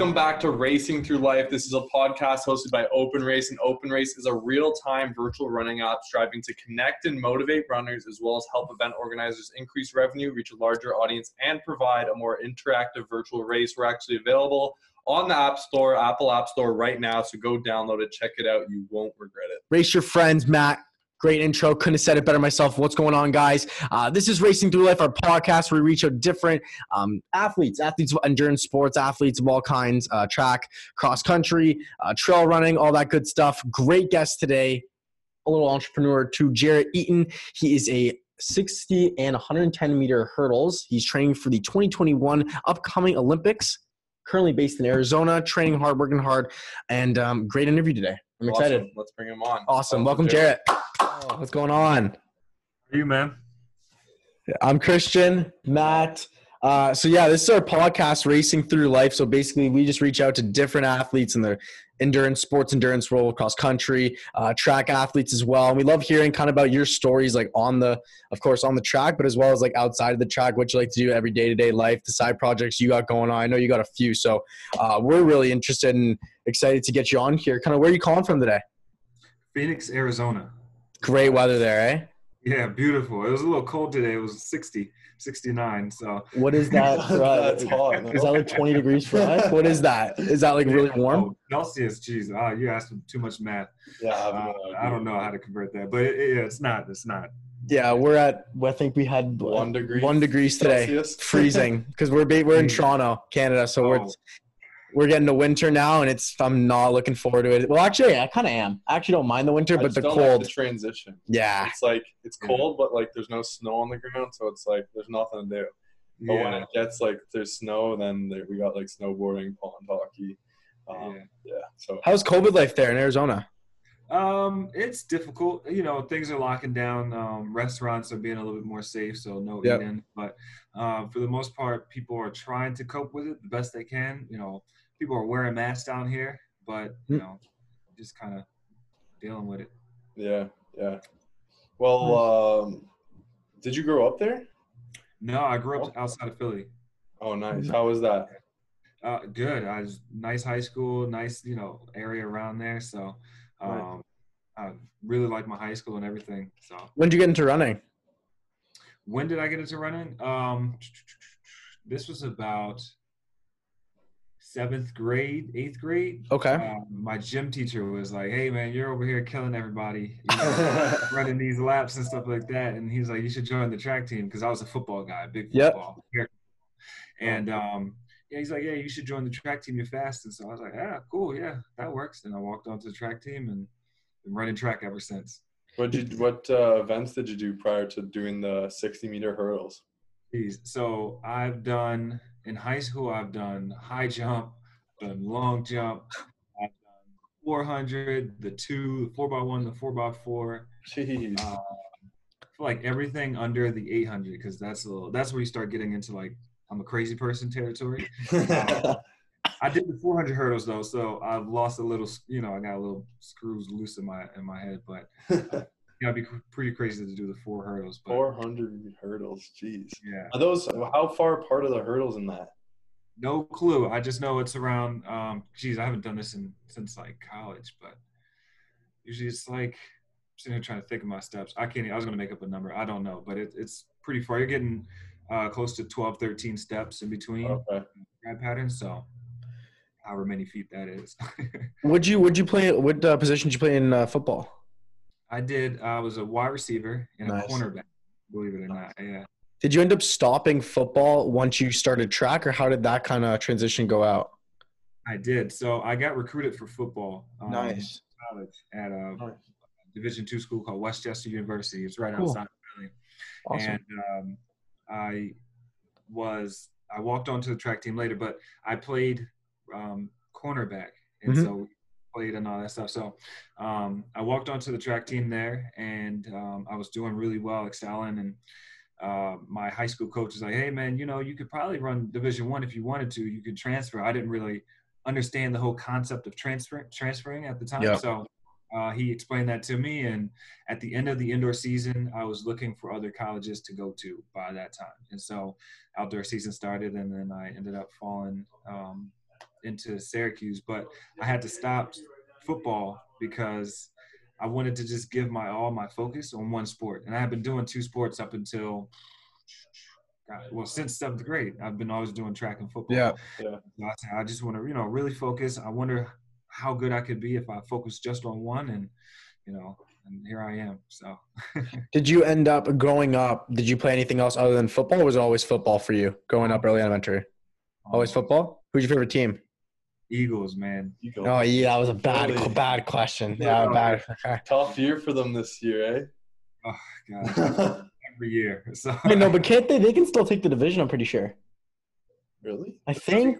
Welcome back to Racing Through Life. This is a podcast hosted by Open Race, and Open Race is a real time virtual running app striving to connect and motivate runners as well as help event organizers increase revenue, reach a larger audience, and provide a more interactive virtual race. We're actually available on the App Store, Apple App Store right now, so go download it, check it out. You won't regret it. Race your friends, Matt. Great intro. Couldn't have said it better myself. What's going on, guys? Uh, this is Racing Through Life, our podcast where we reach out different um, athletes, athletes of endurance sports, athletes of all kinds, uh, track, cross country, uh, trail running, all that good stuff. Great guest today, a little entrepreneur to Jarret Eaton. He is a 60 and 110 meter hurdles. He's training for the 2021 upcoming Olympics. Currently based in Arizona, training hard, working hard, and um, great interview today. I'm excited. Awesome. Let's bring him on. Awesome. Welcome, Jarret. Oh, what's going on? How are you, man? I'm Christian, Matt. Uh, so yeah, this is our podcast, Racing Through Life. So basically, we just reach out to different athletes in the endurance, sports endurance world, cross country, uh, track athletes as well. And we love hearing kind of about your stories, like on the, of course, on the track, but as well as like outside of the track, what you like to do every day to day life, the side projects you got going on. I know you got a few, so uh, we're really interested and excited to get you on here. Kind of where are you calling from today? Phoenix, Arizona. Great weather there, eh? Yeah, beautiful. It was a little cold today. It was 60, 69. So What is that? For, That's hot. Is that like 20 degrees for us? What is that? Is that like really warm? Oh, Celsius, geez, ah, you asked too much math. Yeah, I Uh, no I don't know how to convert that, but it, it- yeah, it's not. It's not. Yeah, we're at. I think we had One degree One degrees today, Celsius. freezing because we're ba- we're in. Toronto, Canada. So Oh. we're getting to winter now, and it's I'm not looking forward to it. Well, actually, I kind of am. I actually don't mind the winter, I but the don't like cold. the transition. yeah, It's like it's cold, but like there's no snow on the ground, so it's like there's nothing to do. But when it gets like there's snow, then there, we got like snowboarding, pond hockey. Um, yeah. yeah. So how's COVID life there in Arizona? Um, it's difficult. You know, things are locking down. Um, restaurants are being a little bit more safe, so no Yep. eating. But uh, for the most part, people are trying to cope with it the best they can. You know, people are wearing masks down here, but you Mm. know, just kind of dealing with it. yeah, yeah. Well, um, did you grow up there? No, I grew up outside of Philly. Oh, nice. How was that? Uh, good. I was nice high school, nice you know area around there. So, Right. um, I really like my high school and everything. So, When did you get into running? when did I get into running? Um, this was about seventh grade, eighth grade. Okay. Um, my gym teacher was like, "Hey man, you're over here killing everybody, you know, running these laps and stuff like that." And he's like, "You should join the track team because I was a football guy, big Yep. football." And um, yeah, he's like, "Yeah, you should join the track team. You're fast." And so I was like, "Yeah, cool, yeah, that works." And I walked onto the track team and been running track ever since. What did you, what uh, events did you do prior to doing the 60 meter hurdles? Jeez. So I've done in high school. I've done high jump, done long jump. I've done 400, the two, the four by one, the four by four. Jeez. Uh, like everything under the 800 because that's a little. That's where you start getting into like I'm a crazy person territory. I did the 400 hurdles though, so I've lost a little. You know, I got a little screws loose in my in my head, but yeah, it'd be pretty crazy to do the four hurdles. But 400 hurdles. Jeez. yeah. Are those how far apart are the hurdles in that? No clue. I just know it's around. Um, geez, I haven't done this in since like college, but usually it's like I'm sitting here trying to think of my steps. I can't. I was gonna make up a number. I don't know, but it, it's pretty far. You're getting uh, close to 12, 13 steps in between Okay. grab patterns. So however many feet that is. Would you would you play? What uh, position did you play in uh, football? I did. I was a wide receiver and Nice. a cornerback. Believe it or not. Yeah. Did you end up stopping football once you started track, or how did that kind of transition go out? I did. So I got recruited for football. um, college at a Nice. Division two school called West Chester University. It's right Cool. outside of Philly. Awesome. And um, I was I walked onto the track team later, but I played um, cornerback, and Mhm. so played and all that stuff. So um, I walked onto the track team there, and um, I was doing really well, excelling, and uh, my high school coach was like, "Hey, man, you know, you could probably run Division One if you wanted to. You could transfer." I didn't really understand the whole concept of transfer transferring at the time, Yeah. so uh, he explained that to me. And at the end of the indoor season, I was looking for other colleges to go to by that time, and so outdoor season started, and then I ended up falling um, into Syracuse, but I had to stop football because I wanted to just give my all my focus on one sport, and I have been doing two sports up until. God, well, since seventh grade, I've been always doing track and football. Yeah. Yeah. So I I just want to, you know, really focus. I wonder how good I could be if I focus just on one, and you know, and here I am. So Did you end up growing up? Did you play anything else other than football? Or was it always football for you growing up early elementary? Always um, football. Who's your favorite team? Eagles, man. You go. Oh yeah, that was a bad Really? bad question. Yeah, bad. Okay. Tough year for them this year, Oh God, eh? every year. So Wait, no, but can't they? They can still take the division. I'm pretty sure. really? I think.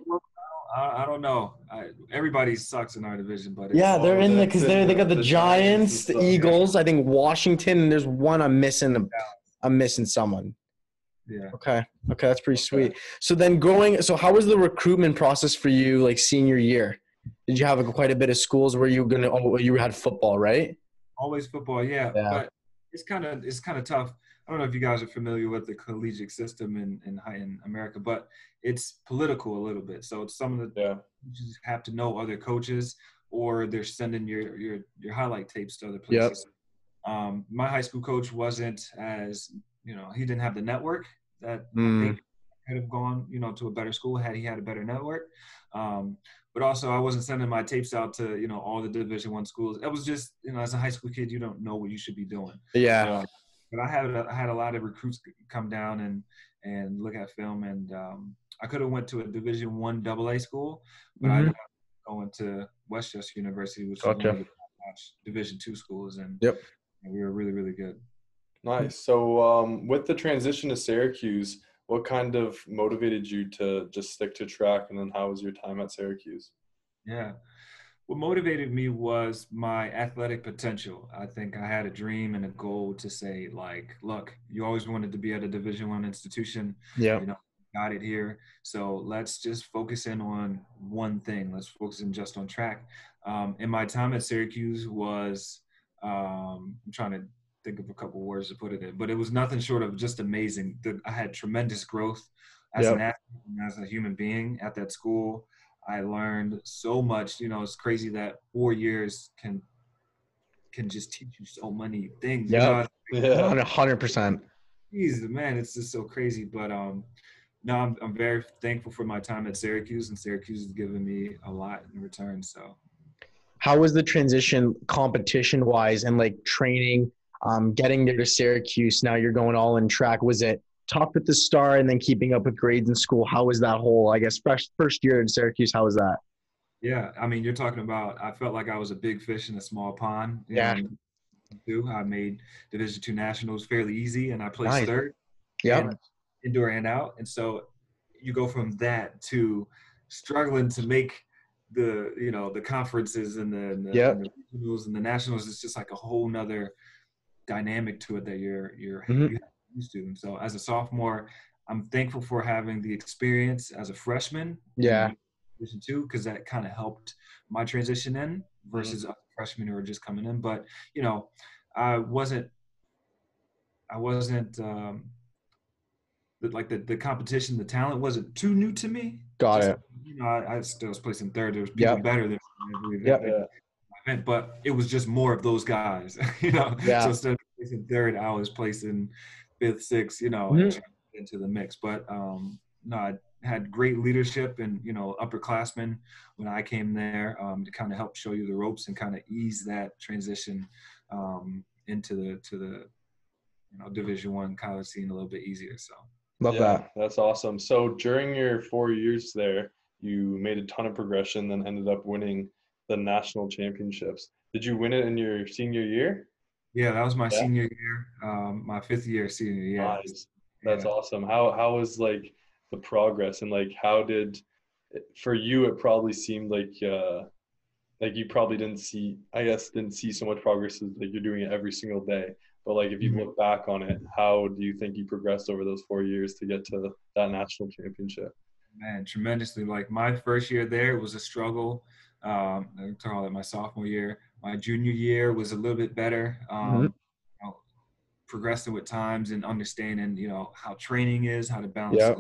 I, I don't know. I, everybody sucks in our division, but Yeah, they're in the because they they got the, the Giants, Giants the and stuff, yeah. Eagles. I think Washington. And there's one I'm missing. I'm missing someone. Yeah. Okay. Okay, that's pretty sweet. So then going. So how was the recruitment process for you, like senior year? Did you have quite a bit of schools where you were gonna? Oh, you had football, right? Always football, yeah. Yeah. But it's kind of it's kind of tough. I don't know if you guys are familiar with the collegiate system in in, high, in America, but it's political a little bit. So it's some of the Yeah. coaches have to know other coaches, or they're sending your your your highlight tapes to other Yep. places. Um, my high school coach wasn't as you know he didn't have the network that I Mm. think could have gone you know to a better school had he had a better network. Um, but also I wasn't sending my tapes out to you know all the Division One schools. It was just you know as a high school kid you don't know what you should be doing. Yeah. Uh, but I had I had a lot of recruits come down and and look at film, and um, I could have went to a Division One double A school, but I Mhm. ended up going to West Chester University, which was Gotcha. one of the Division Two schools, and, Yep. and we were really really good. Nice. So, um, with the transition to Syracuse, what kind of motivated you to just stick to track, and then how was your time at Syracuse? Yeah. What motivated me was my athletic potential. I think I had a dream and a goal to say, like, look, you always wanted to be at a Division One institution. Yeah. you know got it here so let's just focus in on one thing let's focus in just on track um, and my time at syracuse was um, i'm trying to think of a couple words to put it in but it was nothing short of just amazing The- i had tremendous growth as Yep. an athlete and as a human being at that school i learned so much you know it's crazy that four years can can just teach you so many things you Yep. know? Yeah. hundred percent. Jeez, man, it's just so crazy. But um, no, I'm, I'm very thankful for my time at Syracuse, and Syracuse has given me a lot in return. So How was the transition competition wise and like training, um, getting there to Syracuse? Now you're going all in track. Was it tough at the start and then keeping up with grades in school? How was that whole, I guess, first first year in Syracuse? How was that? yeah, I mean, you're talking about. I felt like I was a big fish in a small pond. Yeah. too. I made Division two nationals fairly easy, and I placed Nice. third. Yeah. indoor and out. And so you go from that to struggling to make the you know the conferences and the, and the, Yep. and the regionals and the nationals. It's just like a whole nother dynamic to it that you're you're Mhm. you have used to. And so as a sophomore, I'm thankful for having the experience as a freshman. Yeah. Division two because that kind of helped my transition in versus other freshmen who are just coming in. But you know, I wasn't I wasn't um, the, like the, the competition, the talent wasn't too new to me. Got Just, it. You know, I, I still was placing third. There was people Yep. better than me. Yep. But it was just more of those guys. you know, Yeah. so placing third, I was placing fifth, sixth. You know, Mhm. and trying to get into the mix. But um, no, I had great leadership and you know upperclassmen when I came there um, to kind of help show you the ropes and kind of ease that transition um, into the to the you know Division One college scene a little bit easier. So Love yeah, that. That's awesome. So during your four years there, you made a ton of progression, then ended up winning the national championships. Did you win it in your senior year? Yeah, that was my Yeah. senior year, um, my fifth year senior year. Nice. That's Yeah. awesome. How how was like the progress and like how did for you it probably seemed like uh like you probably didn't see I guess didn't see so much progress as like you're doing it every single day. But like if you Mhm. look back on it, how do you think you progressed over those four years to get to that national championship? man, tremendously. Like my first year there was a struggle. Um, I call it my sophomore year. My junior year was a little bit better. Um, Mhm. you know, progressing with times and understanding, you know, how training is, how to balance Yep.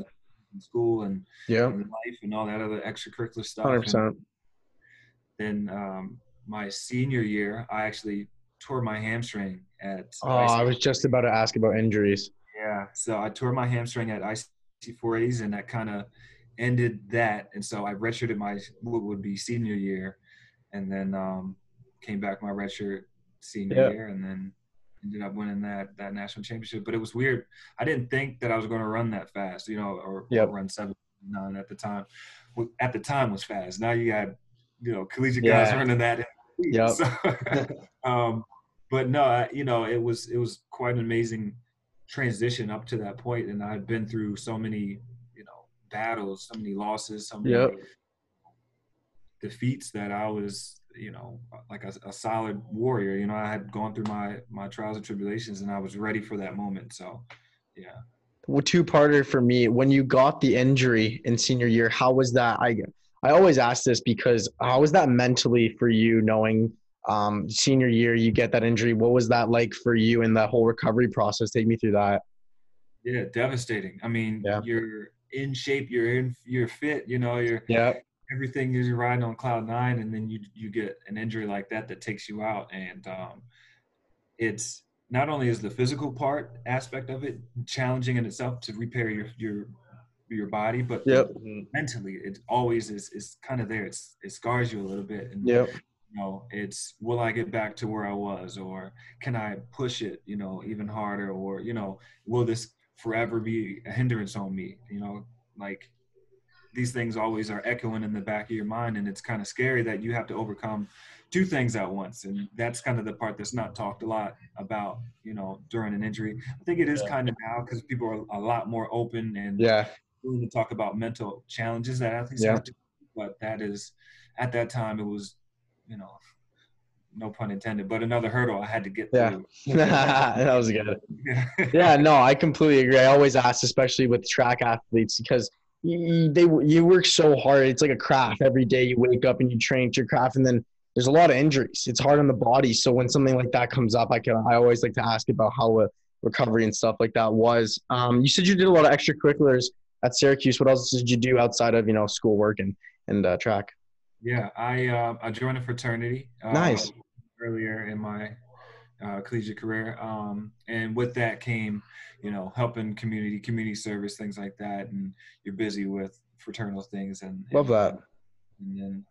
in school and, Yeah. and life and all that other extracurricular stuff. Hundred And percent. Then um, my senior year, I actually tore my hamstring at. Oh, I was just about to ask about injuries. Yeah, so I tore my hamstring at IC4As, and that kind of ended that. And so I redshirted my what would be senior year, and then um, came back my redshirt senior Yeah. year, and then ended up winning that that national championship. But it was weird. I didn't think that I was going to run that fast, you know, or, Yep. or run seven nine at the time. At the time was fast. Now you got you know collegiate Yeah. guys running that. Yeah. So, um, but no, I, you know, it was it was quite an amazing transition up to that point, and I'd been through so many, battles, so many losses, so many Yep. defeats that I was, you know, like a, a solid warrior. You know, I had gone through my my trials and tribulations, and I was ready for that moment. So, yeah. Well, two-parter for me. When you got the injury in senior year, how was that? I I always ask this because how was that mentally for you, knowing um, senior year you get that injury? What was that like for you in that whole recovery process? Take me through that. Yeah, devastating. I mean, Yeah. you're in shape, you're in, you're fit. You know, you're Yeah. everything is riding on cloud nine, and then you you get an injury like that that takes you out, and um, it's not only is the physical part aspect of it challenging in itself to repair your your your body, but Yep. mentally it always is is kind of there. It's it scars you a little bit, and Yep. you know it's will i get back to where i was or can i push it you know even harder or you know will this forever be a hindrance on me you know like these things always are echoing in the back of your mind and it's kind of scary that you have to overcome two things at once and that's kind of the part that's not talked a lot about you know during an injury i think it is Yeah. kind of now because people are a lot more open and Yeah. willing to talk about mental challenges that athletes Yeah. have to but that is at that time it was you know no pun intended but another hurdle i had to get Yeah. through that was good. yeah yeah, no, I completely agree. I always ask, especially with track athletes, because you, they you work so hard. It's like a craft. Every day you wake up and you train to your craft, and then there's a lot of injuries. It's hard on the body. So when something like that comes up, I can I always like to ask about how recovery and stuff like that was. Um, you said you did a lot of extracurriculars at Syracuse. What else did you do outside of you know schoolwork and and uh, track? yeah i uh, i joined a fraternity uh, Nice. Earlier in my uh, collegiate career um, and with that came you know helping community community service things like that and you're busy with fraternal things and Love that. and then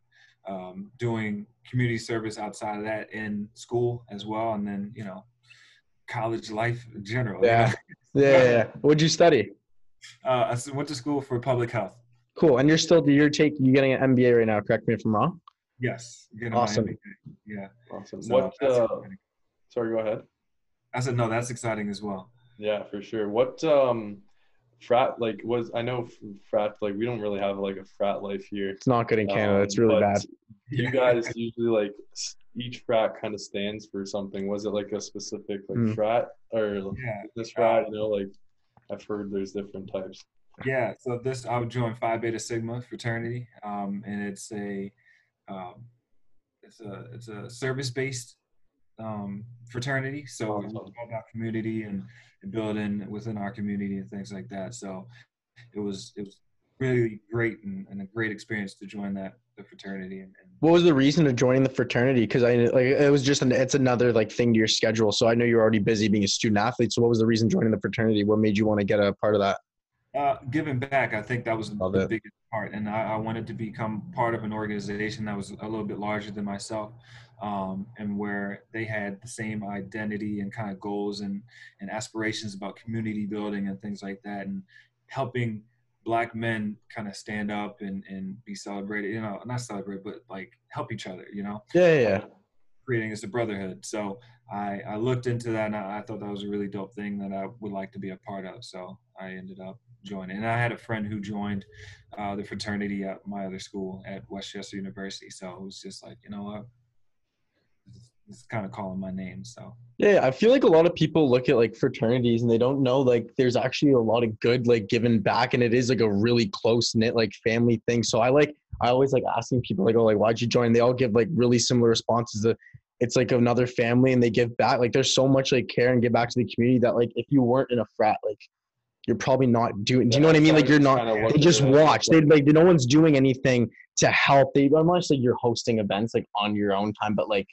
um, doing community service outside of that in school as well, and then you know, college life in general. you Yeah. know. Yeah, yeah, yeah. What'd you study? Uh, I went to school for public health. Cool. And you're still you're taking you're getting an MBA right now. Correct me if I'm wrong. Yes. getting Awesome. MBA. Yeah. Awesome. So what? Uh, sorry, go ahead. I said no. That's exciting as well. Yeah, for sure. What um, frat like was? I know frat like we don't really have like a frat life here. It's not good in Canada. It's really Um, bad. You guys usually like each frat kind of stands for something. Was it like a specific like Mm. frat or Yeah. this frat? You know, like I've heard there's different types. Yeah. So this I would join Phi Beta Sigma fraternity, um, and it's a um, it's a it's a service based um, fraternity. So it's Awesome. all about community and, and building within our community and things like that. So it was it was really great and, and a great experience to join that the fraternity and, and What was the reason of joining the fraternity? Because I like it was just an it's another like thing to your schedule. So I know you're already busy being a student athlete. So what was the reason joining the fraternity? What made you want to get a part of that? Uh, giving back, I think that was Love the it. biggest part, and I, I wanted to become part of an organization that was a little bit larger than myself, um, and where they had the same identity and kind of goals and and aspirations about community building and things like that, and helping black men kind of stand up and and be celebrated. You know, not celebrate, but like help each other. You know, Yeah, yeah, yeah. creating as a brotherhood. So I, I looked into that and I, I thought that was a really dope thing that I would like to be a part of. So I ended up joining. And I had a friend who joined uh, the fraternity at my other school at West Chester University. So it was just like, you know what? It's, kind of calling my name. So Yeah, I feel like a lot of people look at like fraternities and they don't know like there's actually a lot of good like giving back and it is like a really close knit like family thing. So I like I always like asking people like, oh like why'd you join? They all give like really similar responses. To, it's like another family and they give back. Like there's so much like care and give back to the community that like if you weren't in a frat, like you're probably not doing. Do you know what I mean? Like you're not. They just watch. They like no one's doing anything to help. They unless like you're hosting events like on your own time, but like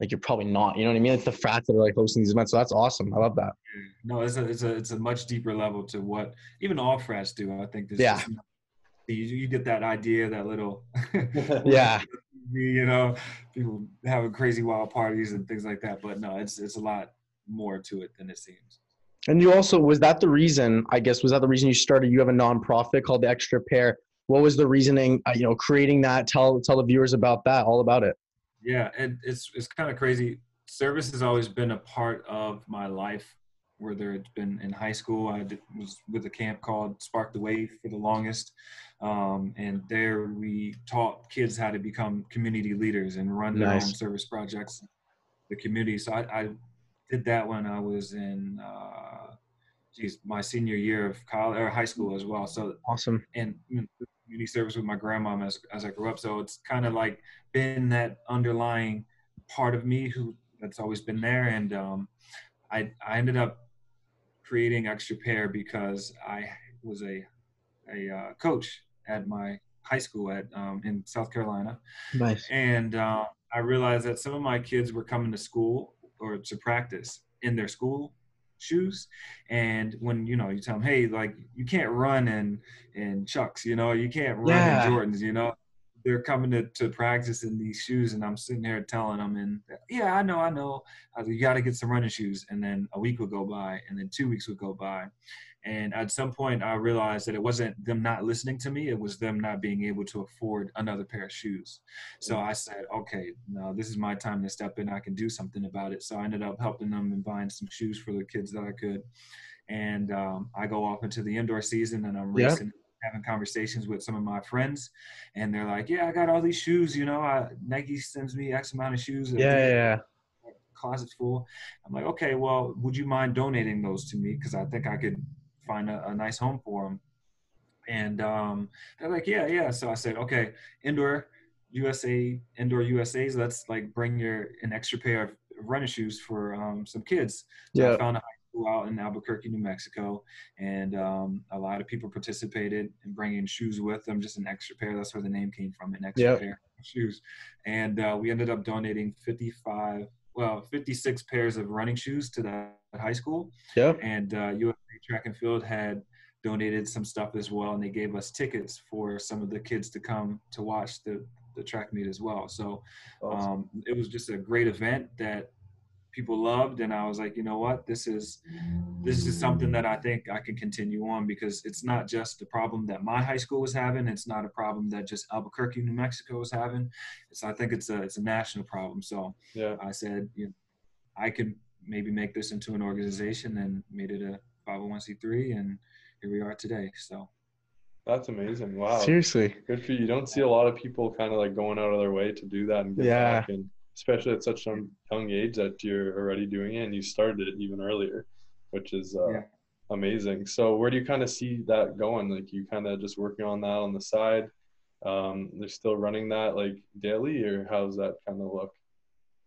like you're probably not. You know what I mean? Like the frats that are like hosting these events. So that's awesome. I love that. No, it's a it's a it's a much deeper level to what even all frats do. I think. There's Yeah. just- you, you get that idea, that little. Yeah. you know, people having crazy wild parties and things like that. But no, it's it's a lot more to it than it seems. And you also was that the reason? I guess was that the reason you started? You have a nonprofit called the Extra Pair. What was the reasoning? Uh, you know, creating that. Tell tell the viewers about that. All about it. Yeah, and it's it's kind of crazy. Service has always been a part of my life. Whether it's been in high school, I did, was with a camp called Spark the Wave for the longest, um, and there we taught kids how to become community leaders and run their Nice. own service projects, the community. So I, I did that when I was in, uh, geez, my senior year of college or high school as well. So Awesome. and community service with my grandmom as, as I grew up. So it's kind of like been that underlying part of me who that's always been there. And um, I I ended up creating Extra Pair because I was a a uh, coach at my high school at um, in South Carolina, Nice. and uh, I realized that some of my kids were coming to school or to practice in their school shoes and when you know you tell them hey like you can't run in in chucks you know you can't run Yeah. in jordans you know they're coming to, to practice in these shoes and i'm sitting here telling them and yeah i know i know I you got to get some running shoes and then a week would go by and then two weeks would go by and at some point i realized that it wasn't them not listening to me it was them not being able to afford another pair of shoes so I said, okay, no, this is my time to step in. I can do something about it. So I ended up helping them and buying some shoes for the kids that I could. And um, I go off into the indoor season and I'm Yeah. Having conversations with some of my friends. And they're like, yeah, I got all these shoes. You know, I, Nike sends me X amount of shoes. Yeah, yeah, yeah. Closet's full. I'm like, okay, well, would you mind donating those to me? Because I think I could find a, a nice home for them. And um, they're like, yeah, yeah. So I said, okay, indoor USA, indoor USA's. Let's like bring your an extra pair of running shoes for um, some kids. So I Yeah. found a high school out in Albuquerque, New Mexico, and um, a lot of people participated in bringing shoes with them, just an extra pair. That's where the name came from, an extra Yep. pair of shoes. And uh, we ended up donating 55, well, 56 pairs of running shoes to that high school Yep. and uh, USA Track and Field had donated some stuff as well, and they gave us tickets for some of the kids to come to watch the the track meet as well. So um, it was just a great event that people loved, and I was like, you know what, this is this is something that I think I can continue on because it's not just the problem that my high school was having. It's not a problem that just Albuquerque, New Mexico was having. It's I think it's a it's a national problem. So yeah. I said, you know, I could maybe make this into an organization and made it a 501c3, and here we are today. So That's amazing. Wow. Seriously. Good for you. You don't see a lot of people kind of like going out of their way to do that and get Yeah. back, and especially at such a young age that you're already doing it and you started it even earlier, which is uh, Yeah. amazing. So where do you kind of see that going? Like you kind of just working on that on the side. Um, they're still running that like daily, or how's that kind of look?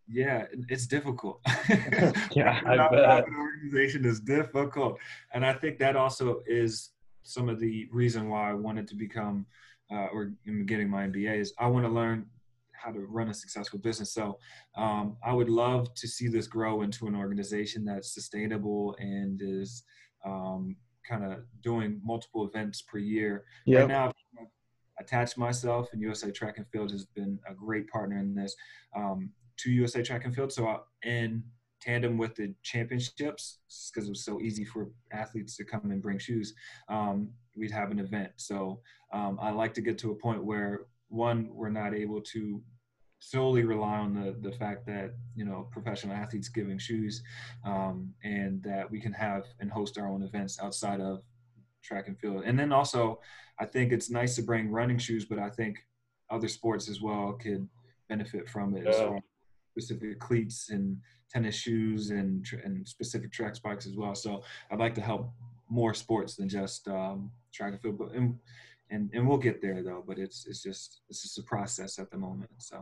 yeah, it's difficult. Yeah, I Not bet. an organization is difficult, and I think that also is some of the reason why I wanted to become uh, or getting my MBA is I want to learn how to run a successful business. So um, I would love to see this grow into an organization that's sustainable and is um, kind of doing multiple events per year. Right now, I've attached myself, and USA Track and Field has been a great partner in this um, to USA Track and Field. So, I, in tandem with the championships, because it was so easy for athletes to come and bring shoes, um, we'd have an event. So, um, I like to get to a point where one, we're not able to solely rely on the the fact that you know professional athletes giving shoes um, and that we can have and host our own events outside of track and field. And then also i think it's nice to bring running shoes but i think other sports as well could benefit from it Yeah. specific cleats and tennis shoes and and specific track spikes as well. So i'd like to help more sports than just um, track and field but and, and and we'll get there though but it's it's just it's just a process at the moment so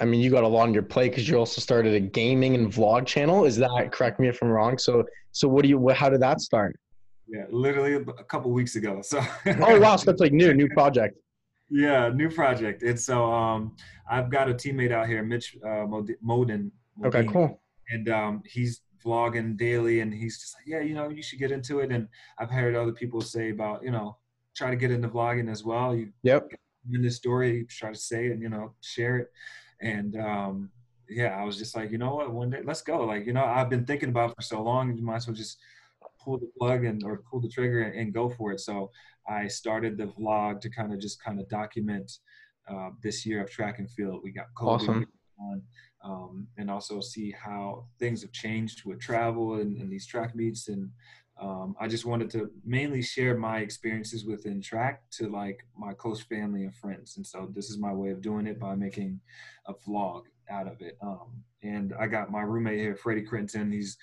I mean, you got a lot on your plate because you also started a gaming and vlog channel. Is that correct me if I'm wrong? So, so what do you? What, how did that start? Yeah, literally a couple weeks ago. So. Oh wow, so that's like new, new project. Yeah, new project. It's so um, I've got a teammate out here, Mitch uh, Mod- Moden. Okay, cool. And um, he's vlogging daily, and he's just like, yeah, you know, you should get into it. And I've heard other people say about, you know, try to get into vlogging as well. You Yep. in this story, try to say it, you know, share it. And um, yeah, I was just like, you know what, one day, let's go. Like, you know, I've been thinking about it for so long, you might as well just pull the plug and or pull the trigger and, and go for it. So I started the vlog to kind of just kind of document uh, this year of track and field. We got COVID Awesome. on, um, and also see how things have changed with travel and, and these track meets. And um, I just wanted to mainly share my experiences within track to like my close family and friends. And so this is my way of doing it by making a vlog out of it. Um, and I got my roommate here, Freddie Crittenden. He's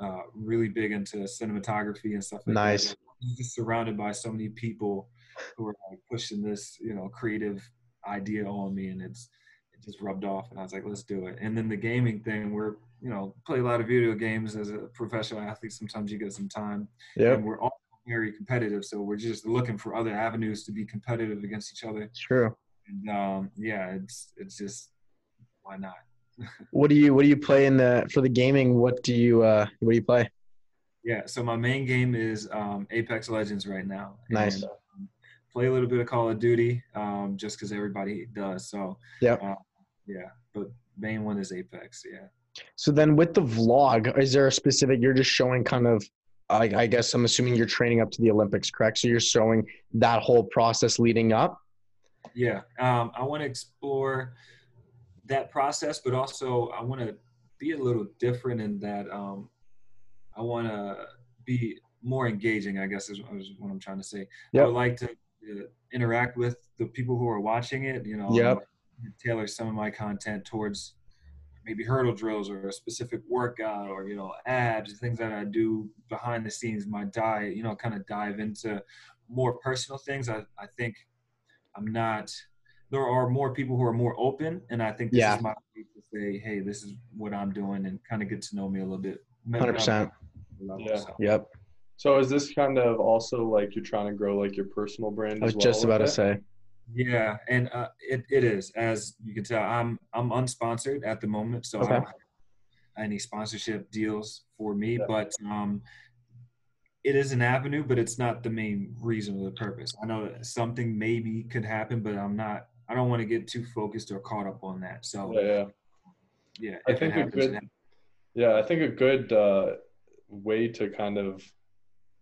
uh, really big into cinematography and stuff like Nice. that. He's just surrounded by so many people who are like pushing this, you know, creative idea on me, and it's it just rubbed off. And I was like, let's do it. And then the gaming thing, we're you know play a lot of video games as a professional athlete. Sometimes you get some time, Yep. and we're all very competitive. So we're just looking for other avenues to be competitive against each other. True. And um, yeah, it's it's just why not? What do you what do you play in the for the gaming? What do you uh what do you play? Yeah, so my main game is um, Apex Legends right now. Nice. And, um, play a little bit of Call of Duty, um, just because everybody does. So yeah, uh, yeah, but main one is Apex. Yeah. So then with the vlog, is there a specific you're just showing kind of I, I guess I'm assuming you're training up to the Olympics, correct? So you're showing that whole process leading up. Yeah, um, I want to explore that process, but also I want to be a little different in that um, I want to be more engaging. I guess is, is what I'm trying to say. I would like to uh, interact with the people who are watching it. You know, Yep. Tailor some of my content towards maybe hurdle drills or a specific workout or you know abs things that i do behind the scenes my diet you know kind of dive into more personal things i, I think i'm not there are more people who are more open and i think this Yeah. is my way to say hey this is what i'm doing and kind of get to know me a little bit 100%. Yeah. So, Yep. So is this kind of also like you're trying to grow like your personal brand? I was as well just about to it? say. Yeah, and uh, it, it is as you can tell. I'm I'm unsponsored at the moment, so Okay. I don't have any sponsorship deals for me. Yeah. But um, it is an avenue, but it's not the main reason or the purpose. I know that something maybe could happen, but I'm not. I don't want to get too focused or caught up on that. So Yeah, yeah. yeah, I think it a good- Yeah, I think a good uh, way to kind of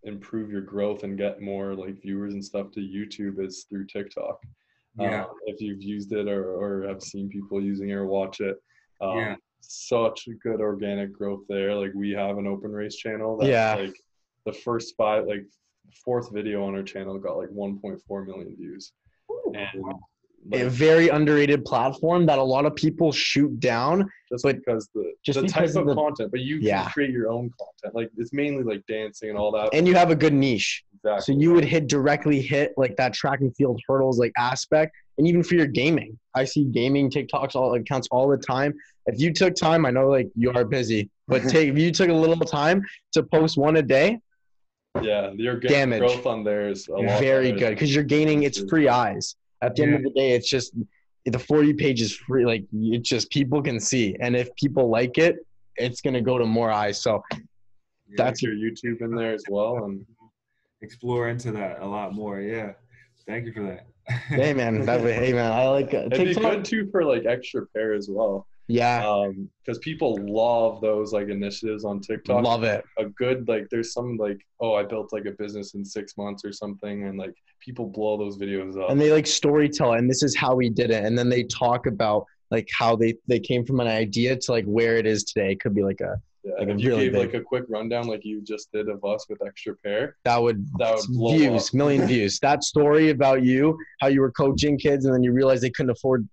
improve your growth and get more like viewers and stuff to YouTube is through TikTok. yeah, Um, if you've used it or, or have seen people using it or watch it, um, Yeah. such a good organic growth there. Like we have an open race channel. That's Yeah. Like the first five, like fourth video on our channel got like 1.4 million views. And A like, very underrated platform that a lot of people shoot down. just but because the just the type of the- content, but you Yeah. can create your own content. Like it's mainly like dancing and all that. And you have a good niche. exactly. So you would hit directly hit like that track and field hurdles like aspect. And even for your gaming. I see gaming TikToks all accounts all the time. If you took time, I know like you are busy, but take if you took a little time to post one a day, yeah, organic Damage. growth on there is a lot very good because you're gaining it's free eyes. At the end of the day, it's just the for you page is free. Like it's just people can see, and if people like it, it's gonna go to more eyes. So yeah. that's- your YouTube in there as well, and explore into that a lot more. Yeah, thank you for that. hey man, that way, hey man, I like uh, it'd be good too for like extra pair as well. Yeah, Um, because people love those like initiatives on TikTok. love it. a good like there's some like oh I built like a business in six months or something, and like people blow those videos up. and they like story tell and this is how we did it and then they talk about like how they they came from an idea to like where it is today it could be like a yeah, like a if you really gave big- like a quick rundown like you just did of us with extra pair. that would That would blow views up. million views that story about you how you were coaching kids and then you realized they couldn't afford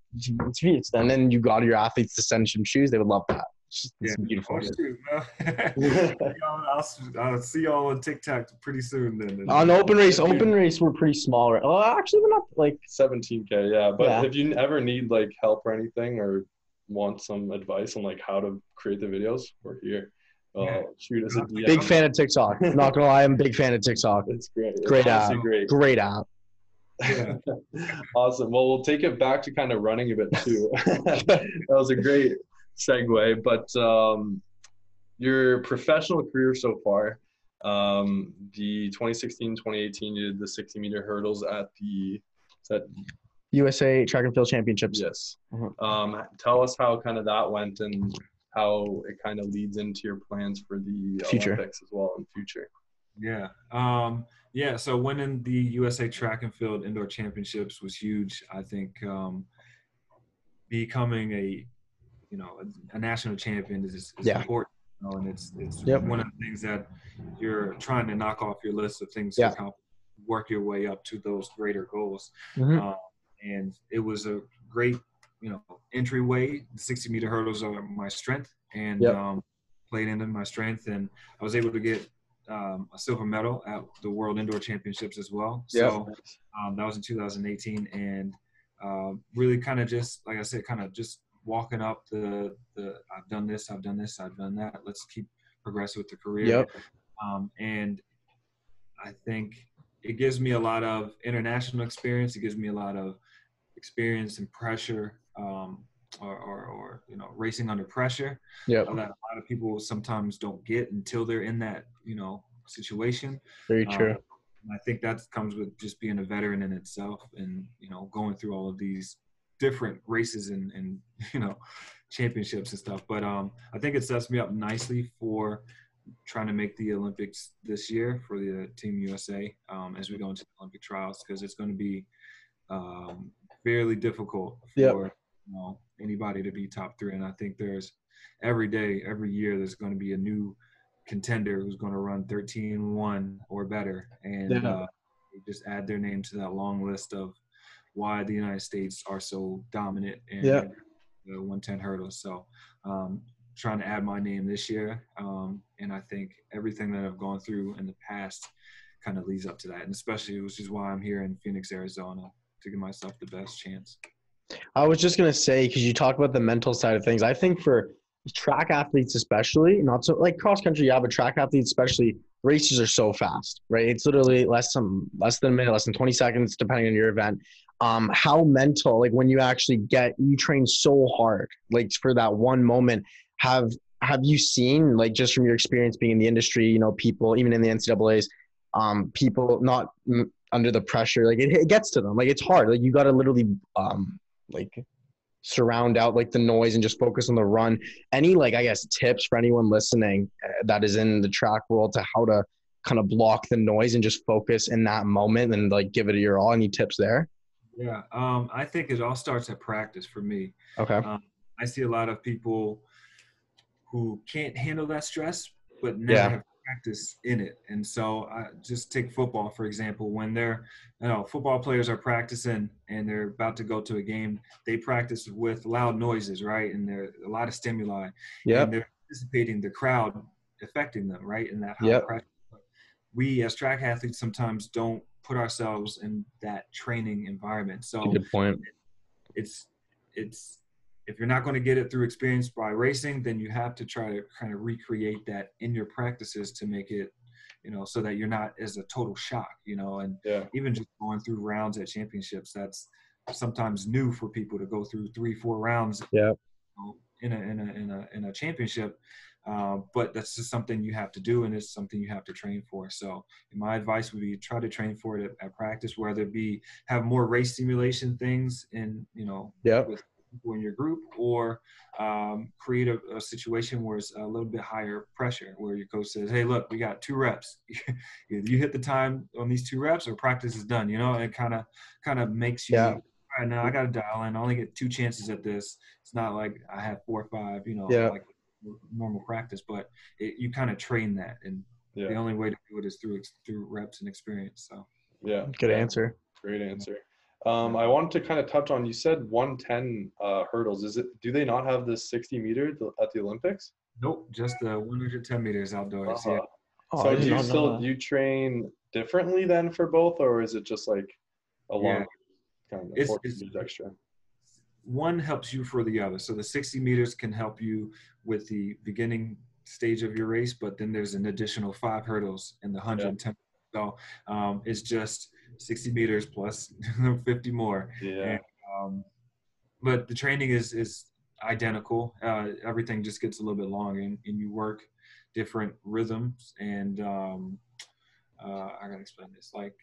fees and then you got your athletes to send some shoes they would love that it's, Yeah. beautiful Oh, man. I'll, I'll see y'all on TikTok pretty soon then. on open race open race we're pretty small right oh actually we're not like 17k, yeah. But Yeah. if you ever need like help or anything or want some advice on like how to create the videos, we're here. Yeah. shoot us a DM. Big fan of TikTok. Not gonna lie, I'm a big fan of TikTok. It's great. It's Great app. Great. Great app. Yeah. awesome. Well, we'll take it back to kind of running a bit too. that was a great segue. But um, your professional career so far, um, the 2016, 2018, you did the 60 meter hurdles at the. Is that USA Track and Field Championships. yes? Mhm. Um, tell us how kind of that went and how it kind of leads into your plans for the Future. Olympics as well in future. Yeah. Um, yeah. So winning the USA Track and Field Indoor Championships was huge. I think um, becoming a, you know, a, a national champion is, is Yeah. important. You know, and it's it's Yep. one of the things that you're trying to knock off your list of things Yeah. to accomplish, work your way up to those greater goals. Mhm. Um, and it was a great, you know, entryway. The 60 meter hurdles are my strength, and Yep. um, played into my strength, and I was able to get um, a silver medal at the World Indoor Championships as well. So um, that was in 2018, and um, really kind of just like I said, kind of just walking up the the I've done this, I've done this, I've done that. Let's keep progressing with the career. Yep. Um, and I think it gives me a lot of international experience. It gives me a lot of experience and pressure, um, or, or, or you know, racing under pressure Yep. that a lot of people sometimes don't get until they're in that you know situation. Very Um, true. and I think that comes with just being a veteran in itself, and you know, going through all of these different races and, and you know, championships and stuff. But um, I think it sets me up nicely for trying to make the Olympics this year for the Team USA um, as we go into the Olympic trials because it's going to be um, fairly difficult for Yep. you know anybody to be top three. And I think there's every day, every year, there's going to be a new contender who's going to run 13-1 or better, and Yeah. uh, just add their name to that long list of why the United States are so dominant in Yeah. the 110 hurdles. So, um, trying to add my name this year, um, and I think everything that I've gone through in the past kind of leads up to that, and especially which is why I'm here in Phoenix, Arizona, to give myself the best chance. I was just gonna say because you talk about the mental side of things. I think for track athletes, especially, not so like cross country, yeah, but track athletes, especially, races are so fast, right? It's literally less than less than a minute, less than twenty seconds, depending on your event. Um, how mental, like when you actually get, you train so hard, like for that one moment. Have have you seen, like, just from your experience being in the industry, you know, people even in the NCAA's, um, people not under the pressure, like it, it gets to them, like it's hard, like you got to literally, um, like surround out like the noise and just focus on the run any like i guess tips for anyone listening uh, that is in the track world to how to kind of block the noise and just focus in that moment and like give it your all any tips there Yeah, um, I think it all starts at practice for me. okay Um, I see a lot of people who can't handle that stress, but never Yeah. have practice in it. And so, I just take football for example. When they're, you know, football players are practicing and they're about to go to a game, they practice with loud noises, right? And there's a lot of stimuli. Yeah. And they're anticipating the crowd affecting them, right? In that high Yep. pressure. We as track athletes sometimes don't put ourselves in that training environment. So good point it's it's if you're not going to get it through experience by racing, then you have to try to kind of recreate that in your practices to make it, you know, so that you're not as a total shock, you know, and Yeah. even just going through rounds at championships, that's sometimes new for people to go through three, four rounds Yeah. in a in a in a in a championship. Uh, but that's just something you have to do, and it's something you have to train for. So, my advice would be try to train for it at, at practice, whether it be have more race simulation things, and you know, yeah, with people in your group, or um, create a, a situation where it's a little bit higher pressure, where your coach says, "Hey, look, we got two reps. Either you hit the time on these two reps, or practice is done." You know, and it kind of kind of makes you. Yeah. All right, now I got to dial in. I only get two chances at this. It's not like I have four or five. You know, Yeah. like normal practice, but it, you kind of train that, and the only way to do it is through through reps and experience. So. Yeah. good answer Great answer. Um, I wanted to kind of touch on. You said 110 uh, hurdles. Is it? Do they not have the 60 meter at the Olympics? Nope, just the 110 meters outdoors. Yeah. Uh, Oh, so do you still do you train differently then for both, or is it just like a long Yeah. kind of It's- it's- extra? One helps you for the other. So the 60 meters can help you with the beginning stage of your race, but then there's an additional five hurdles in the 110. So um, it's just 60 meters plus 50 more. Yeah. And, um, but the training is is identical. Uh, everything just gets a little bit longer, and, and you work different rhythms. And um, uh, I gotta explain this. Like,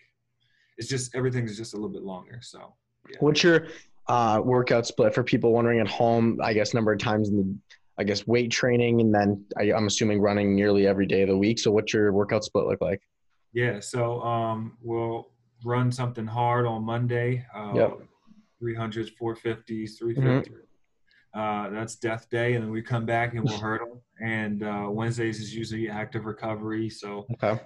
it's just everything is just a little bit longer. So yeah. What's your uh, workout split for people wondering at home? I guess number of times in the, I guess weight training, and then I, I'm assuming running nearly every day of the week. So what's your workout split look like? Yeah, so um, we'll run something hard on Monday. Uh, Yep. 300s, 450s, 350s. Uh, that's death day, and then we come back and we'll hurdle. And uh, Wednesdays is usually active recovery, so Okay.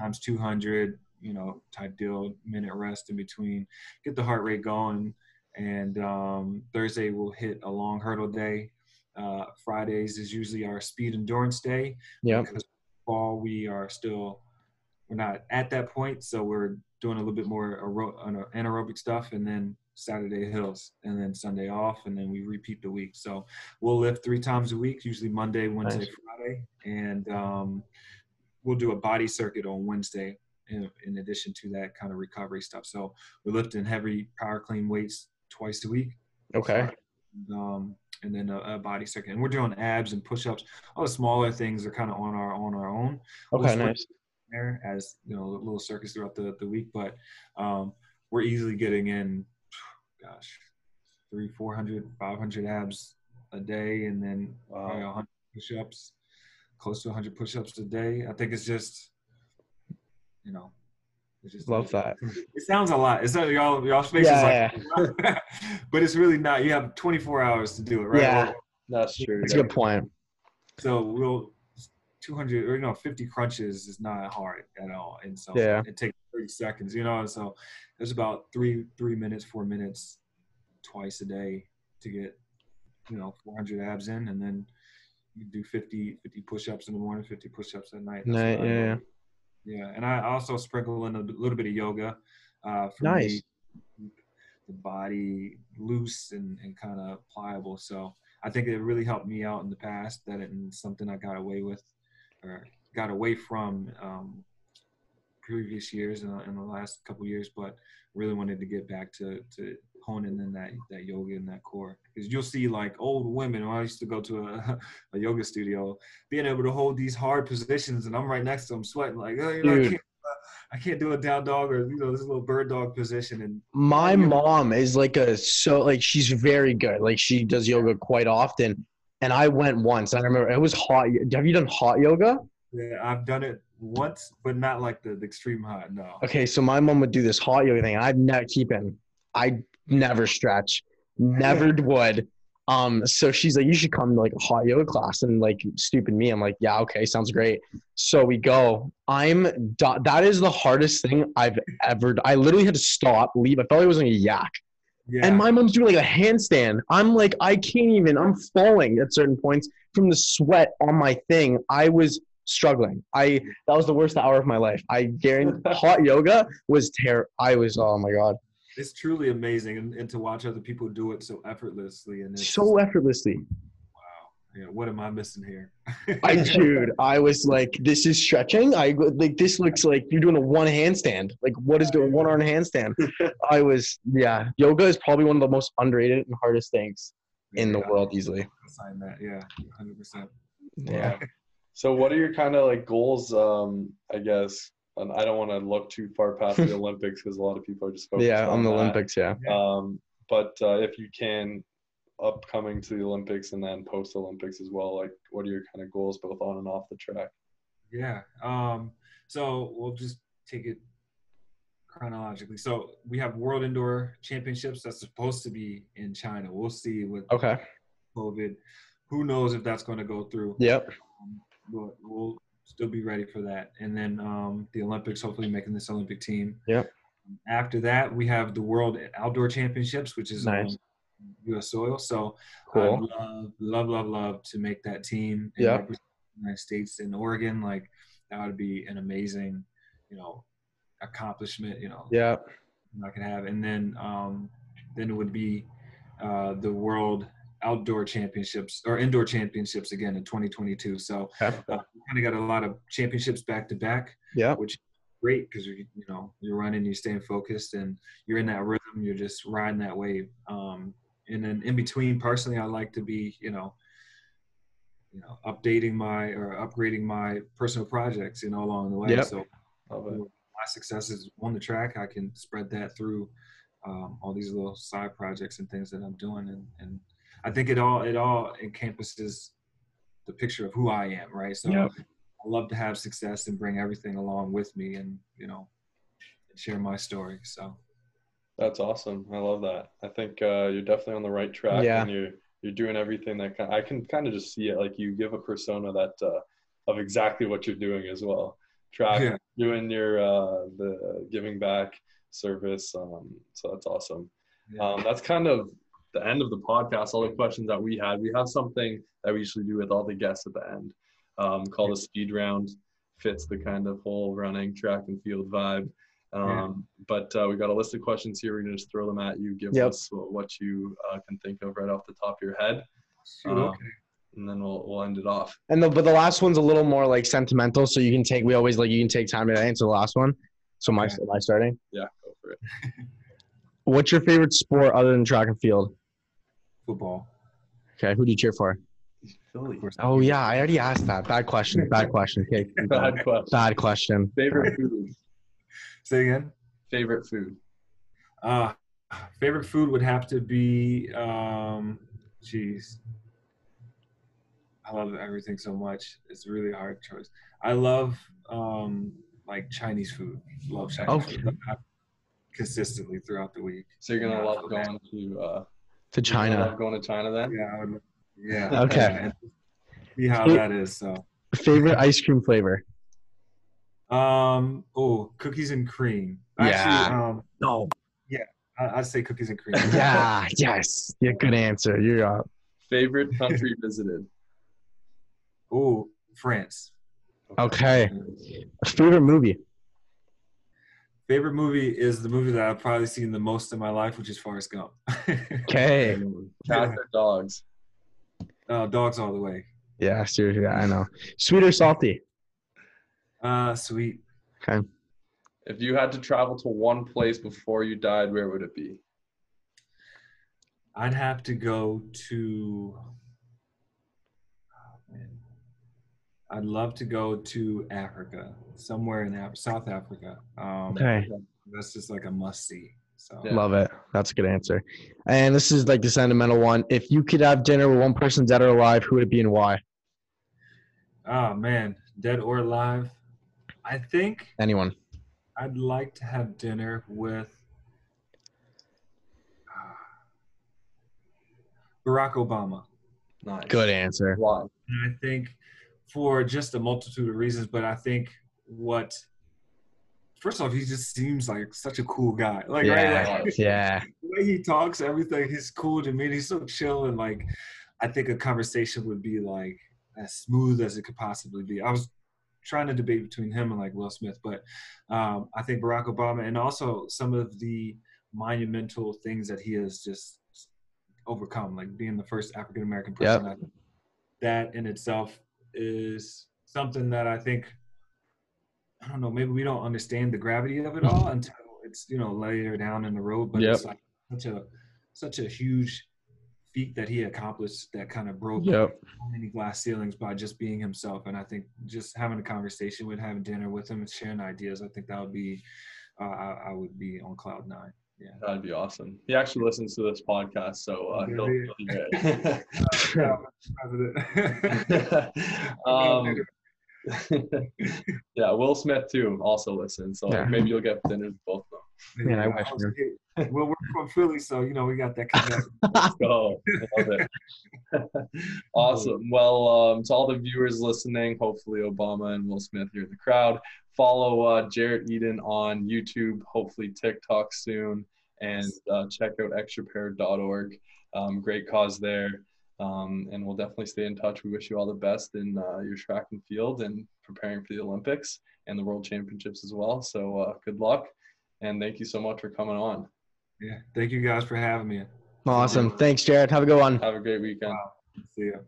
times 200, you know, type deal, minute rest in between, get the heart rate going. And um, Thursday we'll hit a long hurdle day. Uh, Fridays is usually our speed endurance day Yeah. because fall we are still we're not at that point so we're doing a little bit more aero- anaerobic stuff and then saturday hills and then sunday off and then we repeat the week so we'll lift three times a week usually monday wednesday Nice. friday and um, we'll do a body circuit on wednesday in, in addition to that kind of recovery stuff so we're lifting heavy power clean weights twice a week Okay. um, and then a, a body circuit. And we're doing abs and push-ups. All the smaller things are kind of on our on our own. We'll Okay. Nice. There as you know, a little circus throughout the, the week, but um, we're easily getting in, gosh, three, 400, 500 abs a day, and then probably 100 push-ups, close to 100 push-ups a day. I think it's just, you know. It's just Love that. It sounds a lot. It's not y'all y'all faces Yeah, like, but it's really not. You have 24 hours to do it, right? Yeah. That's true. That's a good point. So we'll 200 or you know 50 crunches is not hard at all, and so Yeah. it takes 30 seconds, you know. And so there's about three three minutes, four minutes, twice a day to get you know 400 abs in, and then you do 50 50 push-ups in the morning, 50 push-ups at night. Night, what yeah, yeah. And I also sprinkle in a little bit of yoga. Uh, for Nice. me, the body loose and, and kind of pliable. So I think it really helped me out in the past. That it's something I got away with, got away from um, previous years and in the last couple years, but really wanted to get back to to honing in that that yoga and that core because you'll see like old women. When I used to go to a, a yoga studio, being able to hold these hard positions, and I'm right next to them, sweating like, oh, you know, I can't, I can't do a down dog or you know this little bird dog position, and My mom is like a so like she's very good. Like she does yoga quite often. And I went once. And I remember it was hot. Have you done hot yoga? yeah, I've done it once, but not like the, the extreme hot. No. Okay, so my mom would do this hot yoga thing. I'd never keeping. I never stretch, never would. Um, so she's like, you should come to like a hot yoga class, and like stupid me, I'm like, yeah, okay, sounds great. So we go. I'm that is the hardest thing I've ever. I literally had to stop, leave. I felt like I was in a yak. Yeah. And my mom's doing like a handstand. I'm like, I can't even. I'm falling at certain points from the sweat on my thing. I was struggling. I that was the worst hour of my life. I guarantee hot yoga was ter. I was oh my god, it's truly amazing, and, and to watch other people do it so effortlessly and so effortlessly. Wow. Yeah, what am I missing here? I dude, I was like, this is stretching. I like this looks like you're doing a one handstand. Like what is going one arm handstand? I was yeah. Yoga is probably one of the most underrated and hardest things in the Yeah, world easily. I'll Sign that, yeah, hundred percent. Yeah. So, what are your kind of like goals? Um, I guess, and I don't want to look too far past the Olympics because a lot of people are just focused Yeah, on the that. Olympics, yeah. Um, but uh, if you can, upcoming to the Olympics and then post Olympics as well, like what are your kind of goals both on and off the track? Yeah. Um, so we'll just take it chronologically. So we have World Indoor Championships that's supposed to be in China. We'll see with Okay. COVID. Who knows if that's going to go through? Yep. Um, but we'll still be ready for that. And then um, the Olympics, hopefully making this Olympic team. Yep. After that, we have the World Outdoor Championships, which is Nice. U.S. soil. So Cool. I'd love, love, love, love to make that team. and Yeah. the United States and Oregon, like that would be an amazing, you know, accomplishment. You know, Yeah. I could have. And then, um, then it would be uh, the World outdoor championships or indoor championships again in 2022. So Okay. uh, kind of got a lot of championships back to back, Yeah. which is great because you you know you're running, you're staying focused, and you're in that rhythm. You're just riding that wave. Um, and then in between, personally, I like to be you know you know updating my or upgrading my personal projects you know along the way. Yep. So my successes on the track, I can spread that through um, all these little side projects and things that I'm doing, and, and I think it all it all encompasses the picture of who I am, right? So Yep. I love to have success and bring everything along with me, and you know, share my story. So That's awesome. I love that. I think uh, you're definitely on the right track, Yeah. and you're you're doing everything that kind I can kind of just see it. Like you give a persona that uh, of exactly what you're doing as well. Track Yeah. doing your uh, the giving back service. Um, so that's awesome. Um, that's kind of the end of the podcast. All the questions that we had. We have something that we usually do with all the guests at the end, um, called a speed round. Fits the kind of whole running track and field vibe. Um, But uh, we got a list of questions here. We're gonna just throw them at you. Give Yep. us what you uh, can think of right off the top of your head, Shoot, Um, okay. and then we'll we'll end it off. And the but the last one's a little more like sentimental, so you can take. We always like you can take time to answer the last one. So my Okay. am I starting? Yeah, go for it. What's your favorite sport other than track and field? football. Okay, who do you cheer for? Philly. Oh yeah, I already asked that. Bad question. Bad question. Okay. Bad question. Bad question. Favorite food. Say again. Favorite food. Uh, favorite food would have to be, um, geez. I love everything so much. It's a really hard choice. I love um, like Chinese food. Love Chinese Okay. food. Consistently throughout the week. So you're gonna Yeah, love okay. going to uh, To China. love going to China then. Yeah. I would, yeah. Okay. And See how that is. So, Favorite ice cream flavor? Um, oh, cookies and cream. Yeah. Actually, um, No. I, I'd say cookies and cream. Yeah. Yes. Yeah. Good answer. You're up. Favorite country visited. Oh, France. Okay. Favorite movie? Favorite movie is the movie that I've probably seen the most in my life, which is Forrest Gump. Okay. Cats or dogs. uh, dogs all the way. Yeah. Seriously, I know. Sweet or salty? Uh, sweet. Okay. If you had to travel to one place before you died, where would it be? I'd have to go to. oh, man. I'd love to go to Africa, somewhere in Af- South Africa. Um, Okay. That's just like a must see. So Yeah. Love it. That's a good answer. And this is like the sentimental one. If you could have dinner with one person dead or alive, who would it be and why? oh man, dead or alive. I think Anyone. I'd like to have dinner with uh, Barack Obama. Nice. Good answer. Why? And I think for just a multitude of reasons, but I think what first off, he just seems like such a cool guy. Like, right, Yeah. like Yeah. the way he talks, everything, he's cool to me. He's so chill and like I think a conversation would be like as smooth as it could possibly be. I was trying to debate between him and like Will Smith, but um, I think Barack Obama and also some of the monumental things that he has just overcome, like being the first African American person. I- That in itself is something that I think I don't know. Maybe we don't understand the gravity of it all until it's you know later down in the road. But Yep. it's like such a such a huge feat that he accomplished that kind of broke Yep. so many glass ceilings by just being himself. And I think just having a conversation with, having dinner with him, and sharing ideas, I think that would be, uh, I, I would be on cloud nine. Yeah, That'd be awesome. He actually listens to this podcast, so uh, he'll, he'll be great. Yeah, President. um, yeah, Will Smith too also listens, so Yeah. maybe you'll get dinner with both of them. Man, I Yeah, wish was- hey, Well, we're from Philly, so you know we got that connection. Let's go. Love it. awesome. Well, um, to all the viewers listening, hopefully Obama and Will Smith here in the crowd. Follow uh, Jarret Eaton on YouTube, hopefully TikTok soon, and uh, check out extrapair.org. Um, great cause there. Um, and we'll definitely stay in touch. We wish you all the best in uh, your track and field and preparing for the Olympics and the World Championships as well. So uh, good luck. And thank you so much for coming on. yeah, thank you guys for having me. Awesome. Thanks, Jarret. Have a good one. Have a great weekend. See ya.